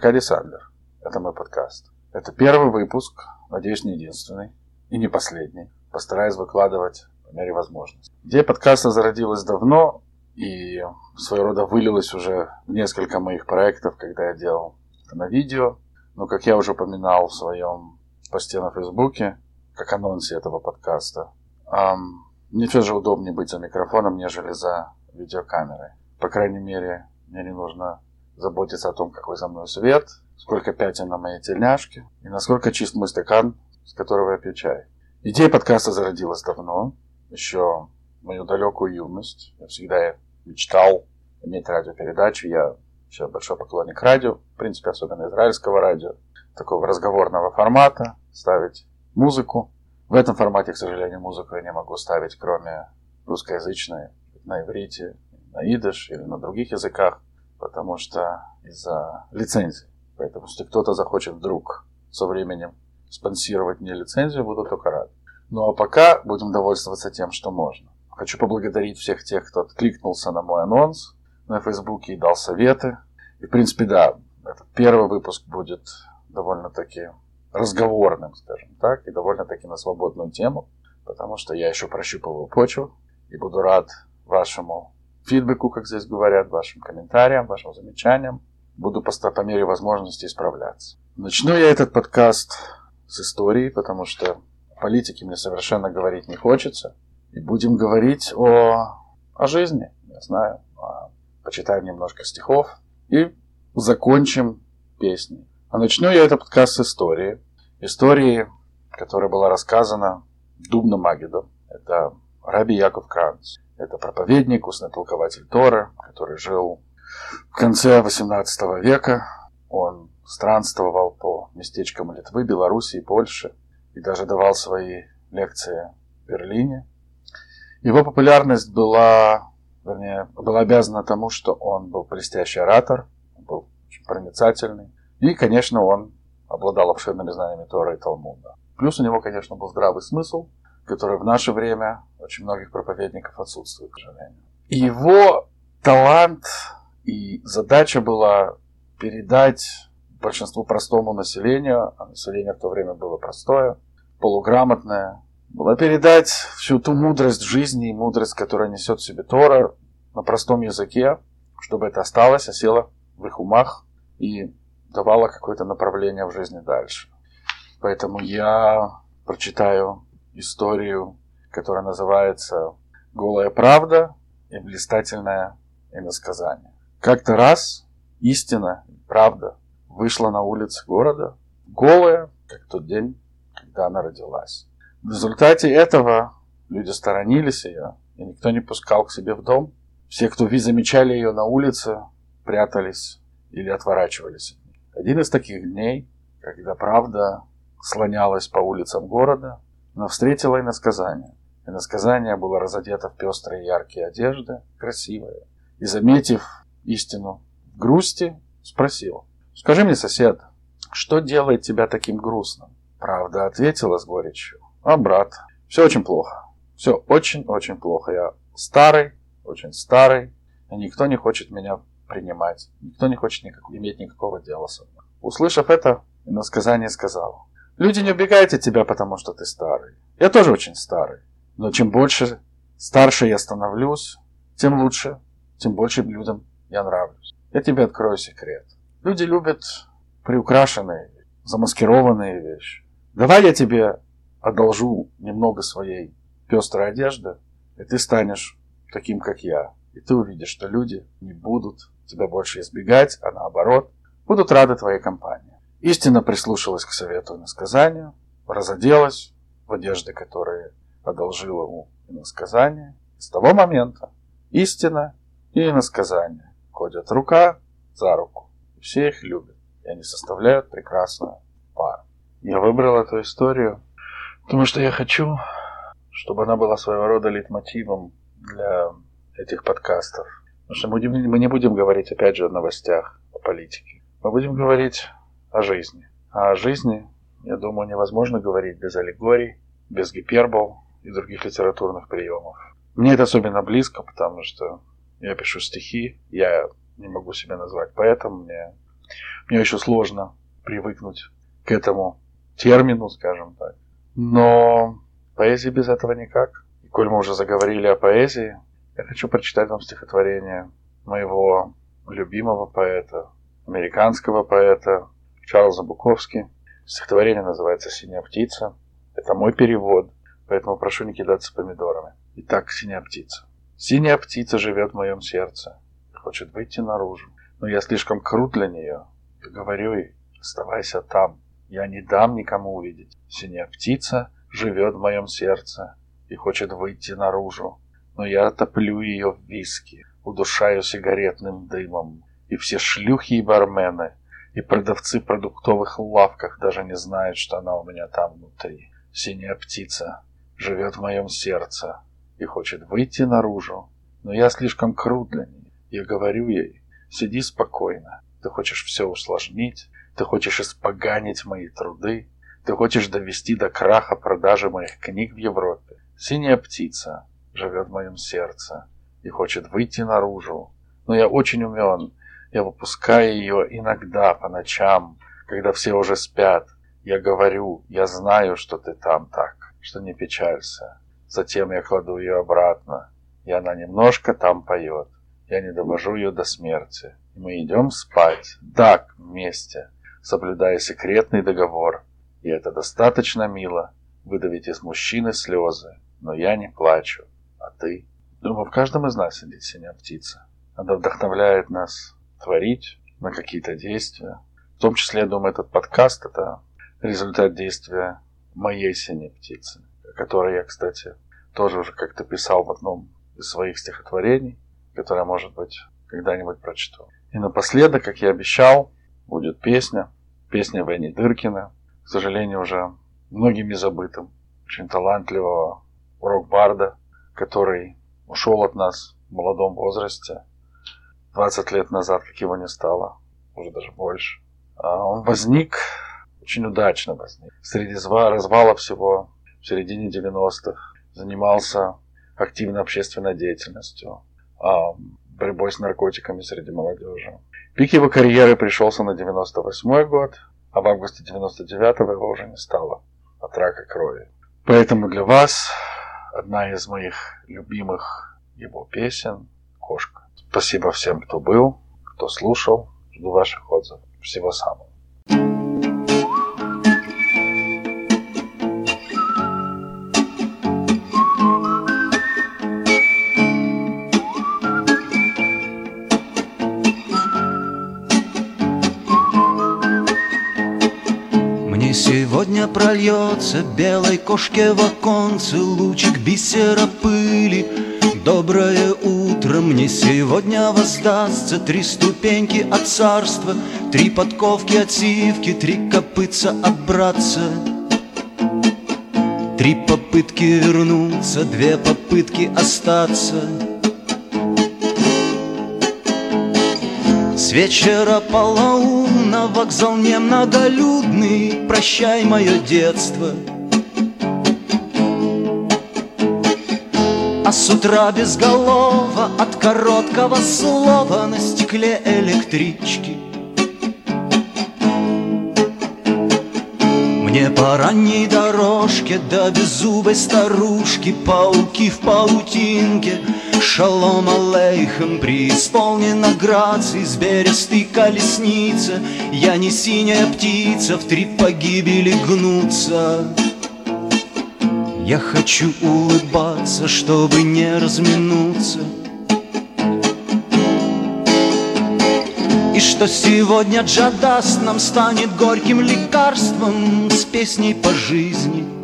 Аркадий Садлер. Это мой подкаст. Это первый выпуск, надеюсь, не единственный и не последний. Постараюсь выкладывать по мере возможности. Идея подкаста зародилась давно и своего рода вылилась уже в несколько моих проектов, когда я делал это на видео. Но, как я уже упоминал в своем посте на Фейсбуке, как анонсе этого подкаста, эм, мне все же удобнее быть за микрофоном, нежели за видеокамерой. По крайней мере, мне не нужно заботиться о том, какой за мной свет, сколько пятен на моей тельняшке и насколько чист мой стакан, с которого я пью чай. Идея подкаста зародилась давно, еще в мою далекую юность. Я всегда мечтал иметь радиопередачу. Я еще большой поклонник радио, в принципе, особенно израильского радио, такого разговорного формата, ставить музыку. В этом формате, к сожалению, музыку я не могу ставить, кроме русскоязычной, на иврите, на идыш или на других языках потому что из-за лицензии. Поэтому если кто-то захочет вдруг со временем спонсировать мне лицензию, буду только рад. Ну а пока будем довольствоваться тем, что можно. Хочу поблагодарить всех тех, кто откликнулся на мой анонс на Фейсбуке и дал советы. И, в принципе, да, этот первый выпуск будет довольно-таки разговорным, скажем так, и довольно-таки на свободную тему, потому что я еще прощупываю почву и буду рад вашему фидбэку, как здесь говорят, вашим комментариям, вашим замечаниям. Буду по, по мере возможности исправляться. Начну я этот подкаст с истории, потому что о политике мне совершенно говорить не хочется. И будем говорить о, о жизни, я знаю. А, почитаем немножко стихов и закончим песней. А начну я этот подкаст с истории. Истории, которая была рассказана Дубном Магидом. Это Раби Яков Кранц. Это проповедник, устный толкователь Тора, который жил в конце XVIII века. Он странствовал по местечкам Литвы, Белоруссии, Польши и даже давал свои лекции в Берлине. Его популярность была, вернее, была обязана тому, что он был блестящий оратор, был очень проницательный. И, конечно, он обладал обширными знаниями Тора и Талмуда. Плюс у него, конечно, был здравый смысл – который в наше время очень многих проповедников отсутствует, к сожалению. И его талант и задача была передать большинству простому населению, а население в то время было простое, полуграмотное, было передать всю ту мудрость жизни и мудрость, которая несет в себе Тора на простом языке, чтобы это осталось, осело в их умах и давало какое-то направление в жизни дальше. Поэтому я прочитаю историю, которая называется «Голая правда и блистательное иносказание». Как-то раз истина, правда, вышла на улицы города, голая, как тот день, когда она родилась. В результате этого люди сторонились ее, и никто не пускал к себе в дом. Все, кто замечали ее на улице, прятались или отворачивались. Один из таких дней, когда правда слонялась по улицам города, но встретила иносказание. Иносказание было разодето в пестрые яркие одежды, красивое, и, заметив истину в грусти, спросил, «Скажи мне, сосед, что делает тебя таким грустным?» Правда ответила с горечью, «А, брат, все очень плохо, все очень-очень плохо. Я старый, очень старый, и никто не хочет меня принимать, никто не хочет никак, иметь никакого дела со мной». Услышав это, иносказание сказал, Люди не убегают от тебя, потому что ты старый. Я тоже очень старый. Но чем больше старше я становлюсь, тем лучше, тем больше людям я нравлюсь. Я тебе открою секрет. Люди любят приукрашенные, замаскированные вещи. Давай я тебе одолжу немного своей пестрой одежды, и ты станешь таким, как я. И ты увидишь, что люди не будут тебя больше избегать, а наоборот, будут рады твоей компании. Истина прислушалась к совету и насказанию, разоделась в одежды, которые одолжила ему иносказание. С того момента истина и иносказание ходят рука за руку. Все их любят, и они составляют прекрасную пару. Я выбрал эту историю, потому что я хочу, чтобы она была своего рода литмотивом для этих подкастов. Потому что мы не будем говорить, опять же, о новостях, о политике. Мы будем говорить о жизни. А о жизни, я думаю, невозможно говорить без аллегорий, без гипербол и других литературных приемов. Мне это особенно близко, потому что я пишу стихи, я не могу себя назвать поэтом, мне Мне еще сложно привыкнуть к этому термину, скажем так. Но поэзии без этого никак. И коль мы уже заговорили о поэзии, я хочу прочитать вам стихотворение моего любимого поэта, американского поэта Чарльза Буковски. Стихотворение называется «Синяя птица». Это мой перевод, поэтому прошу не кидаться помидорами. Итак, «Синяя птица». Синяя птица живет в моем сердце, хочет выйти наружу. Но я слишком крут для нее. Я говорю ей, оставайся там. Я не дам никому увидеть. Синяя птица живет в моем сердце и хочет выйти наружу. Но я топлю ее в виски, удушаю сигаретным дымом. И все шлюхи и бармены, и продавцы продуктовых лавках даже не знают, что она у меня там внутри. Синяя птица живет в моем сердце и хочет выйти наружу. Но я слишком крут для нее. Я говорю ей, сиди спокойно. Ты хочешь все усложнить, ты хочешь испоганить мои труды, ты хочешь довести до краха продажи моих книг в Европе. Синяя птица живет в моем сердце и хочет выйти наружу. Но я очень умен. Я выпускаю ее иногда по ночам, когда все уже спят. Я говорю, я знаю, что ты там так, что не печалься. Затем я кладу ее обратно, и она немножко там поет. Я не довожу ее до смерти. И мы идем спать, так, вместе, соблюдая секретный договор. И это достаточно мило, выдавить из мужчины слезы. Но я не плачу, а ты? Думаю, в каждом из нас сидит синяя птица. Она вдохновляет нас творить на какие-то действия. В том числе, я думаю, этот подкаст – это результат действия моей синей птицы, о которой я, кстати, тоже уже как-то писал в одном из своих стихотворений – которое, может быть, когда-нибудь прочту. И напоследок, как я обещал, будет песня. Песня Венни Дыркина. К сожалению, уже многими забытым. Очень талантливого рок-барда, который ушел от нас в молодом возрасте. 20 лет назад, как его не стало. Уже даже больше. А он возник, очень удачно возник. Среди развала всего в середине 90-х занимался активной общественной деятельностью борьбой с наркотиками среди молодежи. Пик его карьеры пришелся на 98 год, а в августе 99 его уже не стало от рака крови. Поэтому для вас одна из моих любимых его песен «Кошка». Спасибо всем, кто был, кто слушал. Жду ваших отзывов. Всего самого. Сегодня прольется белой кошке в оконце Лучик бисера пыли Доброе утро мне сегодня воздастся Три ступеньки от царства Три подковки от сивки Три копытца от братца. Три попытки вернуться Две попытки остаться. С вечера полоумна вокзал немноголюдный Прощай мое детство А с утра безголово от короткого слова На стекле электрички. Мне по ранней дорожке до беззубой старушки Пауки в паутинке. Шалом алейхам, преисполнена грации С берестой колесница Я не синяя птица, в три погибели гнуться Я хочу улыбаться, чтобы не разминуться. И что сегодня Джадас нам станет горьким лекарством С песней по жизни –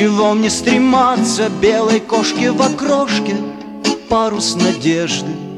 Чего мне стрематься белой кошке в окрошке? Парус надежды